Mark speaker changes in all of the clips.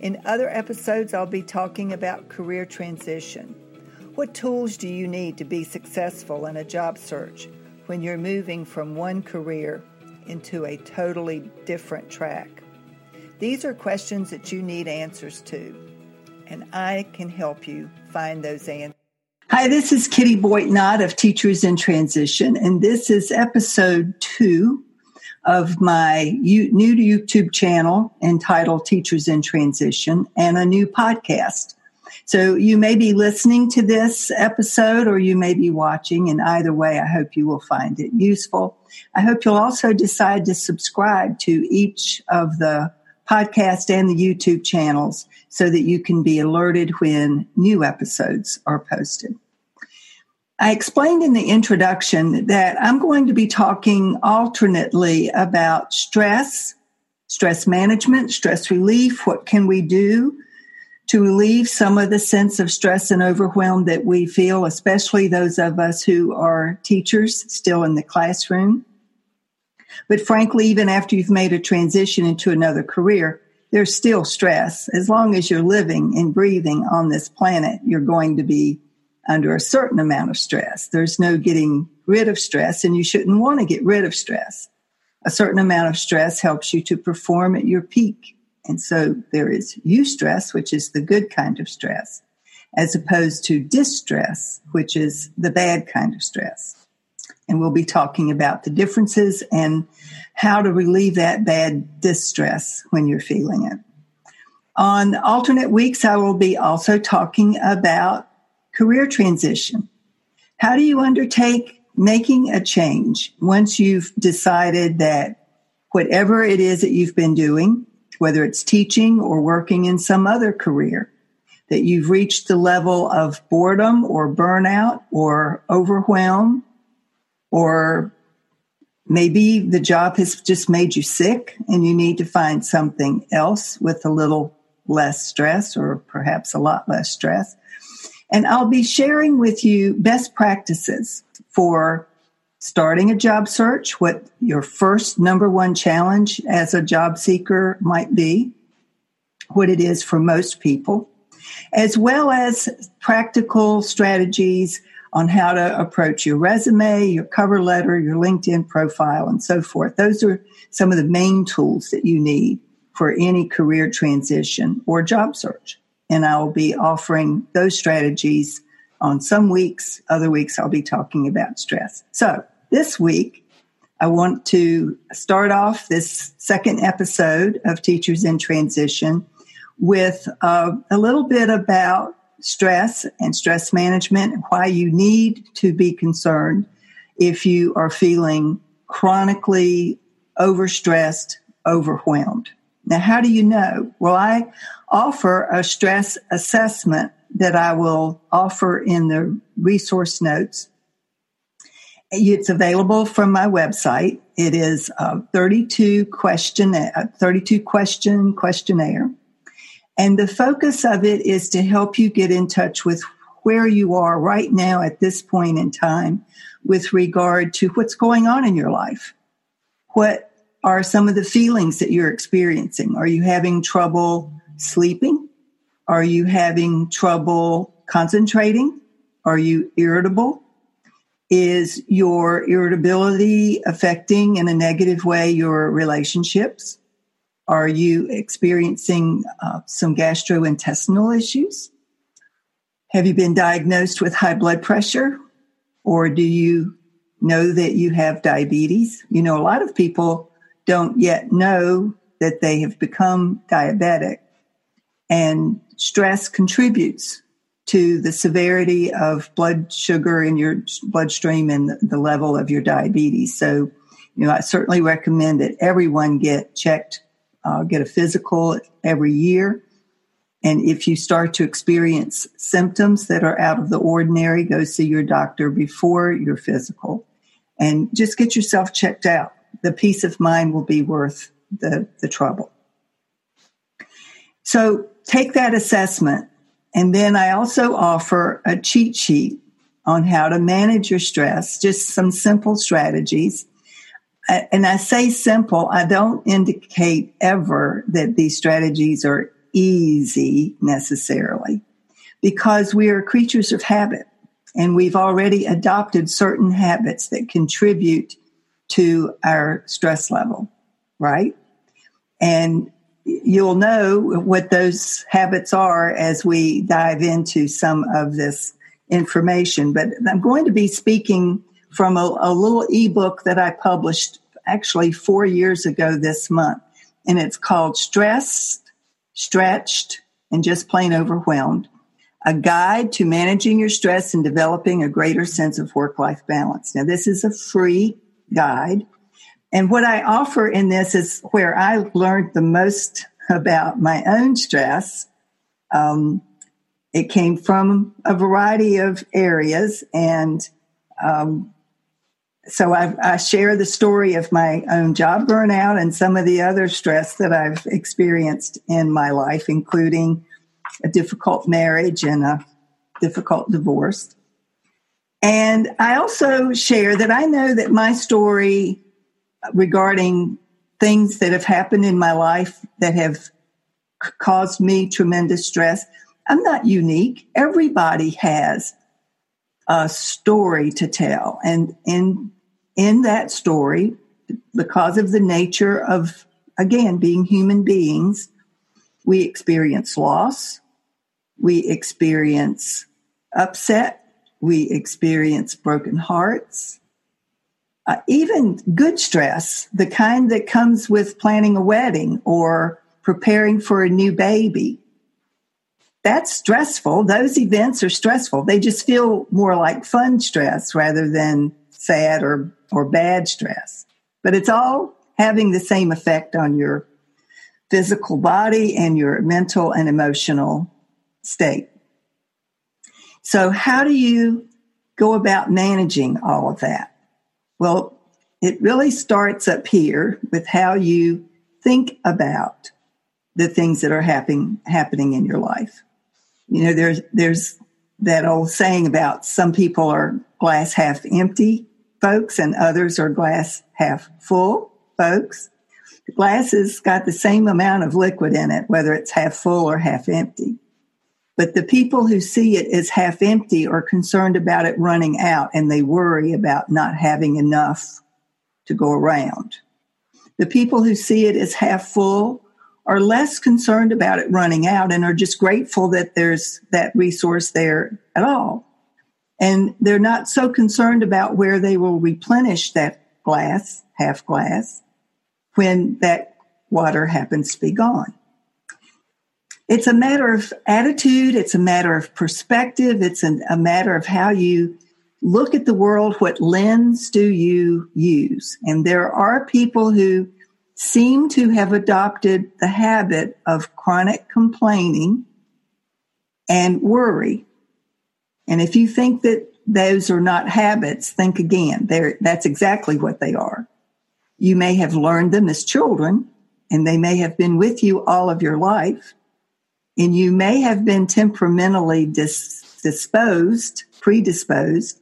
Speaker 1: In other episodes, I'll be talking about career transition. What tools do you need to be successful in a job search when you're moving from one career into a totally different track? These are questions that you need answers to, and I can help you find those answers. Hi, this is Kitty Boitnott of Teachers in Transition, and this is episode two of my new YouTube channel entitled Teachers in Transition and a new podcast. So you may be listening to this episode or you may be watching. And either way, I hope you will find it useful. I hope you'll also decide to subscribe to each of the podcast and the YouTube channels so that you can be alerted when new episodes are posted. I explained in the introduction that I'm going to be talking alternately about stress, stress management, stress relief. What can we do to relieve some of the sense of stress and overwhelm that we feel, especially those of us who are teachers still in the classroom? But frankly, even after you've made a transition into another career, there's still stress. As long as you're living and breathing on this planet, you're going to be under a certain amount of stress. There's no getting rid of stress, and you shouldn't want to get rid of stress. A certain amount of stress helps you to perform at your peak. And so there is eustress, which is the good kind of stress, as opposed to distress, which is the bad kind of stress. And we'll be talking about the differences and how to relieve that bad distress when you're feeling it. On alternate weeks, I will be also talking about career transition. How do you undertake making a change once you've decided that whatever it is that you've been doing, whether it's teaching or working in some other career, that you've reached the level of boredom or burnout or overwhelm or maybe the job has just made you sick and you need to find something else with a little less stress or perhaps a lot less stress. And I'll be sharing with you best practices for starting a job search, what your first number one challenge as a job seeker might be, what it is for most people, as well as practical strategies on how to approach your resume, your cover letter, your LinkedIn profile, and so forth. Those are some of the main tools that you need for any career transition or job search and I will be offering those strategies on some weeks. Other weeks, I'll be talking about stress. So this week, I want to start off this second episode of Teachers in Transition with uh, a little bit about stress and stress management why you need to be concerned if you are feeling chronically overstressed, overwhelmed. Now, how do you know? Well, I offer a stress assessment that I will offer in the resource notes. It's available from my website. It is a 32 question, a 32 question questionnaire. And the focus of it is to help you get in touch with where you are right now at this point in time with regard to what's going on in your life. What are some of the feelings that you're experiencing? Are you having trouble sleeping? Are you having trouble concentrating? Are you irritable? Is your irritability affecting in a negative way your relationships? Are you experiencing uh, some gastrointestinal issues? Have you been diagnosed with high blood pressure? Or do you know that you have diabetes? You know, a lot of people don't yet know that they have become diabetic. And stress contributes to the severity of blood sugar in your bloodstream and the, level of your diabetes. So, you know, I certainly recommend that everyone get checked, uh, get a physical every year. And if you start to experience symptoms that are out of the ordinary, go see your doctor before your physical and just get yourself checked out. The peace of mind will be worth the, the trouble. So take that assessment. And then I also offer a cheat sheet on how to manage your stress, just some simple strategies. And I say simple, I don't indicate ever that these strategies are easy necessarily because we are creatures of habit and we've already adopted certain habits that contribute to our stress level, right? And you'll know what those habits are as we dive into some of this information. But I'm going to be speaking from a, a little ebook that I published actually four years ago this month. And it's called Stressed, Stretched, and Just Plain Overwhelmed A Guide to Managing Your Stress and Developing a Greater Sense of Work Life Balance. Now, this is a free guide. And what I offer in this is where I learned the most about my own stress. Um, it came from a variety of areas, and um, so I, I, share the story of my own job burnout and some of the other stress that I've experienced in my life, including a difficult marriage and a difficult divorce. And I also share that I know that my story regarding things that have happened in my life that have caused me tremendous stress. I'm not unique. Everybody has a story to tell. And in, in that story, because of the nature of, again, being human beings, we experience loss, we experience upset, we experience broken hearts, uh, even good stress, the kind that comes with planning a wedding or preparing for a new baby. That's stressful. Those events are stressful. They just feel more like fun stress rather than sad or, or bad stress. But it's all having the same effect on your physical body and your mental and emotional state. So, how do you go about managing all of that? Well, it really starts up here with how you think about the things that are happening happening in your life. You know, there's there's that old saying about some people are glass half empty folks and others are glass half full folks. The glass has got the same amount of liquid in it, whether it's half full or half empty. But the people who see it as half empty are concerned about it running out and they worry about not having enough to go around. The people who see it as half full are less concerned about it running out and are just grateful that there's that resource there at all. And they're not so concerned about where they will replenish that glass, half glass, when that water happens to be gone it's a matter of attitude. It's a matter of perspective. It's an, a matter of how you look at the world. What lens do you use? And there are people who seem to have adopted the habit of chronic complaining and worry. And if you think that those are not habits, think again. They're, that's exactly what they are. You may have learned them as children, and they may have been with you all of your life and you may have been temperamentally dis- disposed, predisposed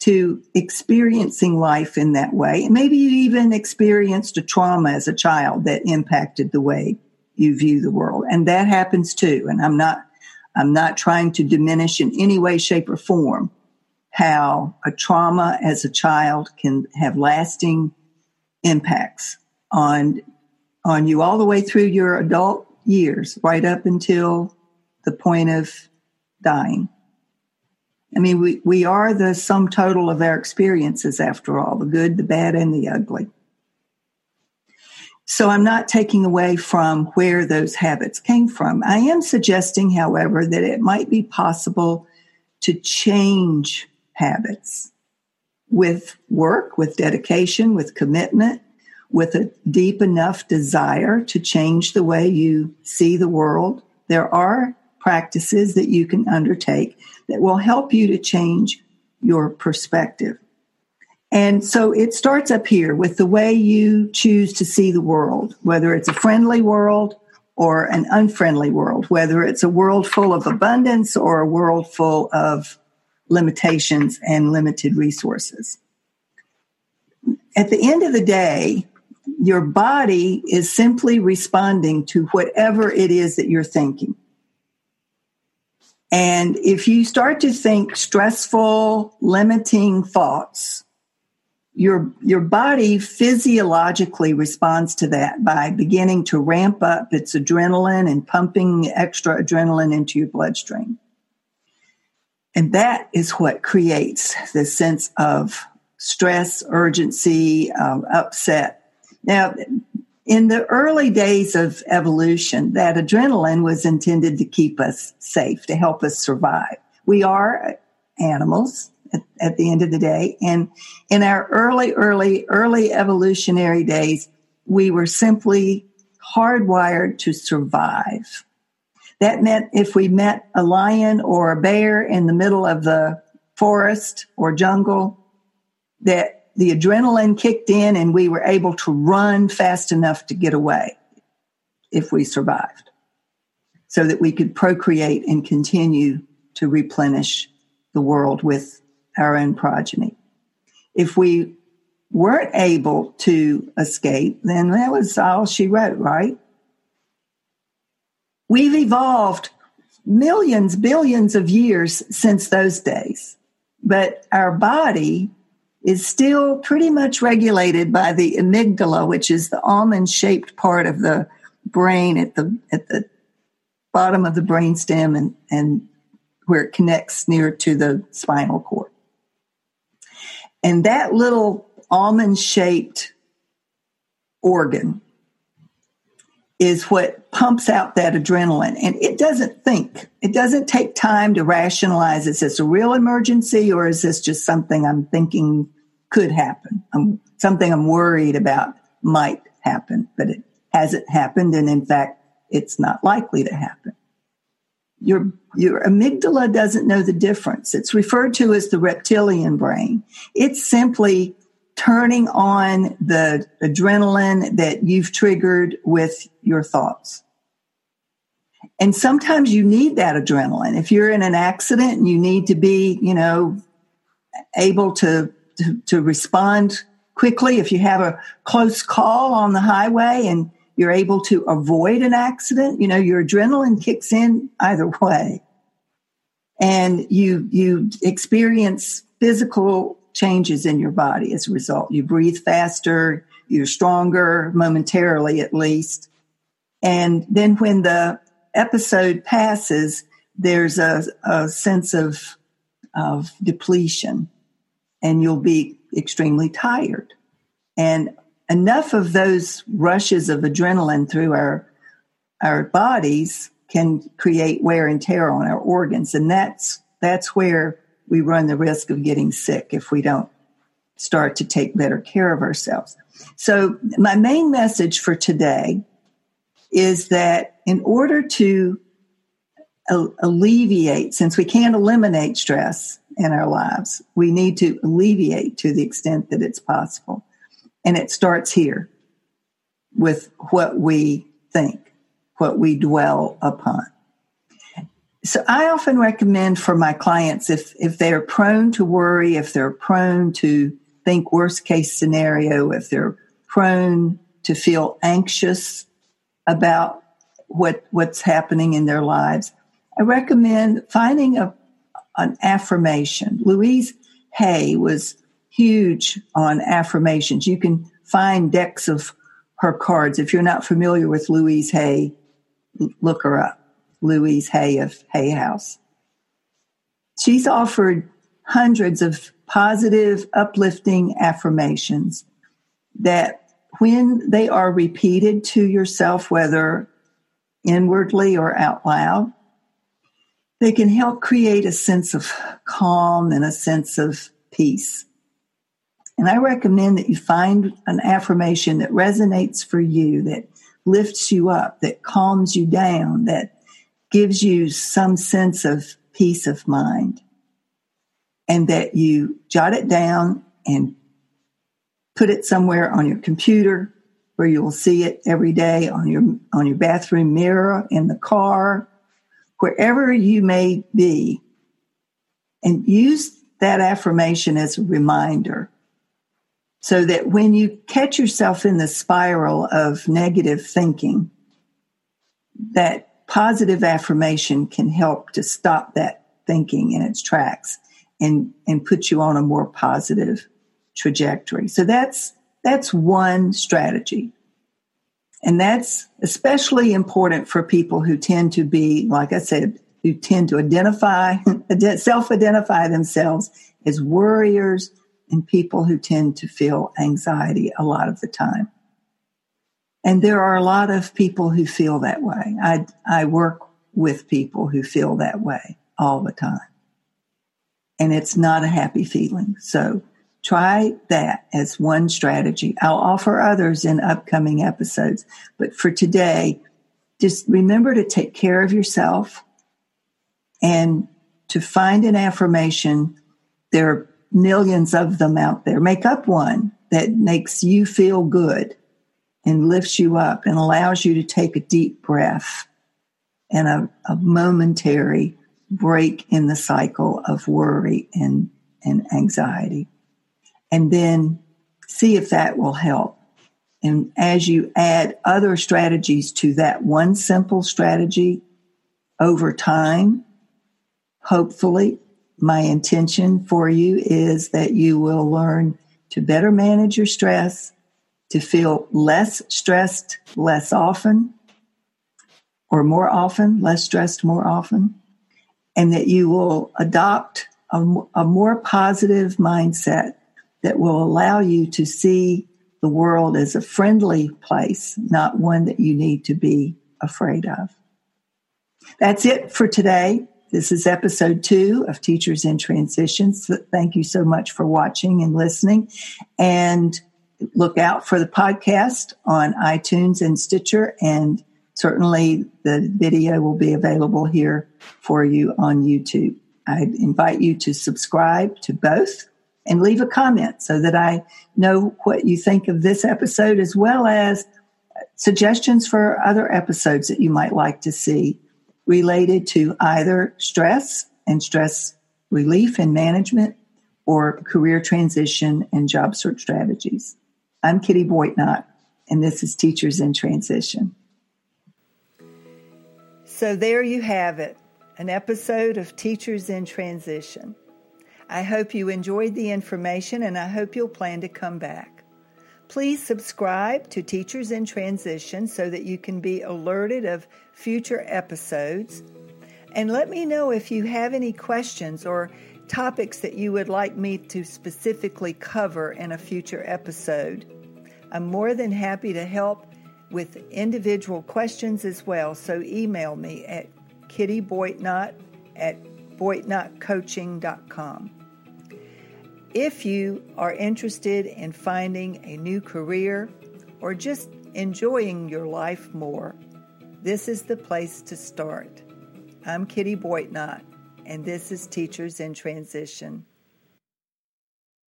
Speaker 1: to experiencing life in that way. And maybe you even experienced a trauma as a child that impacted the way you view the world. And that happens too. And I'm not, I'm not trying to diminish in any way, shape, or form how a trauma as a child can have lasting impacts on, on you all the way through your adult years, right up until the point of dying. I mean, we, we are the sum total of our experiences, after all the good, the bad, and the ugly. So I'm not taking away from where those habits came from. I am suggesting, however, that it might be possible to change habits with work, with dedication, with commitment, with a deep enough desire to change the way you see the world. There are practices that you can undertake that will help you to change your perspective. And so it starts up here with the way you choose to see the world, whether it's a friendly world or an unfriendly world, whether it's a world full of abundance or a world full of limitations and limited resources. At the end of the day, your body is simply responding to whatever it is that you're thinking. And if you start to think stressful, limiting thoughts, your your body physiologically responds to that by beginning to ramp up its adrenaline and pumping extra adrenaline into your bloodstream and that is what creates this sense of stress urgency um, upset now in the early days of evolution that adrenaline was intended to keep us safe to help us survive we are animals at, at the end of the day. And in our early, early, early evolutionary days, we were simply hardwired to survive. That meant if we met a lion or a bear in the middle of the forest or jungle, that the adrenaline kicked in and we were able to run fast enough to get away if we survived so that we could procreate and continue to replenish the world with our own progeny. If we weren't able to escape, then that was all she wrote, right? We've evolved millions, billions of years since those days, but our body is still pretty much regulated by the amygdala, which is the almond shaped part of the brain at the, at the bottom of the brainstem and, and where it connects near to the spinal cord. And that little almond shaped organ is what pumps out that adrenaline. And it doesn't think, it doesn't take time to rationalize is this a real emergency or is this just something I'm thinking could happen? I'm, something I'm worried about might happen, but it hasn't happened. And in fact, it's not likely to happen. Your, your amygdala doesn't know the difference. It's referred to as the reptilian brain. It's simply turning on the adrenaline that you've triggered with your thoughts. And sometimes you need that adrenaline. If you're in an accident and you need to be, you know, able to, to, to respond quickly, if you have a close call on the highway and you're able to avoid an accident. You know, your adrenaline kicks in either way. And you, you experience physical changes in your body as a result. You breathe faster, you're stronger momentarily at least. And then when the episode passes, there's a, a sense of, of depletion and you'll be extremely tired. And enough of those rushes of adrenaline through our our bodies can create wear and tear on our organs and that's that's where we run the risk of getting sick if we don't start to take better care of ourselves so my main message for today is that in order to alleviate since we can't eliminate stress in our lives we need to alleviate to the extent that it's possible and it starts here with what we think, what we dwell upon. So I often recommend for my clients if, if they're prone to worry, if they're prone to think worst case scenario, if they're prone to feel anxious about what, what's happening in their lives, I recommend finding a, an affirmation. Louise Hay was huge on affirmations. You can find decks of her cards. If you're not familiar with Louise Hay, look her up. Louise Hay of Hay House. She's offered hundreds of positive, uplifting affirmations that when they are repeated to yourself, whether inwardly or out loud, they can help create a sense of calm and a sense of peace. And I recommend that you find an affirmation that resonates for you, that lifts you up, that calms you down, that gives you some sense of peace of mind. And that you jot it down and put it somewhere on your computer where you will see it every day on your on your bathroom mirror in the car wherever you may be and use that affirmation as a reminder so that when you catch yourself in the spiral of negative thinking, that positive affirmation can help to stop that thinking in its tracks and, and put you on a more positive trajectory. So that's, that's one strategy. And that's especially important for people who tend to be, like I said, who tend to identify, self identify themselves as worriers and people who tend to feel anxiety a lot of the time. And there are a lot of people who feel that way. I, I work with people who feel that way all the time. And it's not a happy feeling. So try that as one strategy. I'll offer others in upcoming episodes. But for today, just remember to take care of yourself and to find an affirmation. There are millions of them out there. Make up one that makes you feel good and lifts you up and allows you to take a deep breath and a, a momentary break in the cycle of worry and, and anxiety. And then see if that will help. And as you add other strategies to that one simple strategy over time, hopefully my intention for you is that you will learn to better manage your stress, to feel less stressed less often, or more often, less stressed more often, and that you will adopt a, a more positive mindset that will allow you to see the world as a friendly place, not one that you need to be afraid of. That's it for today. This is episode two of Teachers in Transitions. Thank you so much for watching and listening. And look out for the podcast on iTunes and Stitcher. And certainly the video will be available here for you on YouTube. I invite you to subscribe to both and leave a comment so that I know what you think of this episode as well as suggestions for other episodes that you might like to see related to either stress and stress relief and management or career transition and job search strategies. I'm Kitty Boitnott, and this is Teachers in Transition. So there you have it, an episode of Teachers in Transition. I hope you enjoyed the information and I hope you'll plan to come back. Please subscribe to Teachers in Transition so that you can be alerted of future episodes. And let me know if you have any questions or topics that you would like me to specifically cover in a future episode. I'm more than happy to help with individual questions as well, so email me at kittyboitnott at boitnottcoaching.com. If you are interested in finding a new career or just enjoying your life more, this is the place to start. I'm Kitty Boitnott, and this is Teachers in Transition.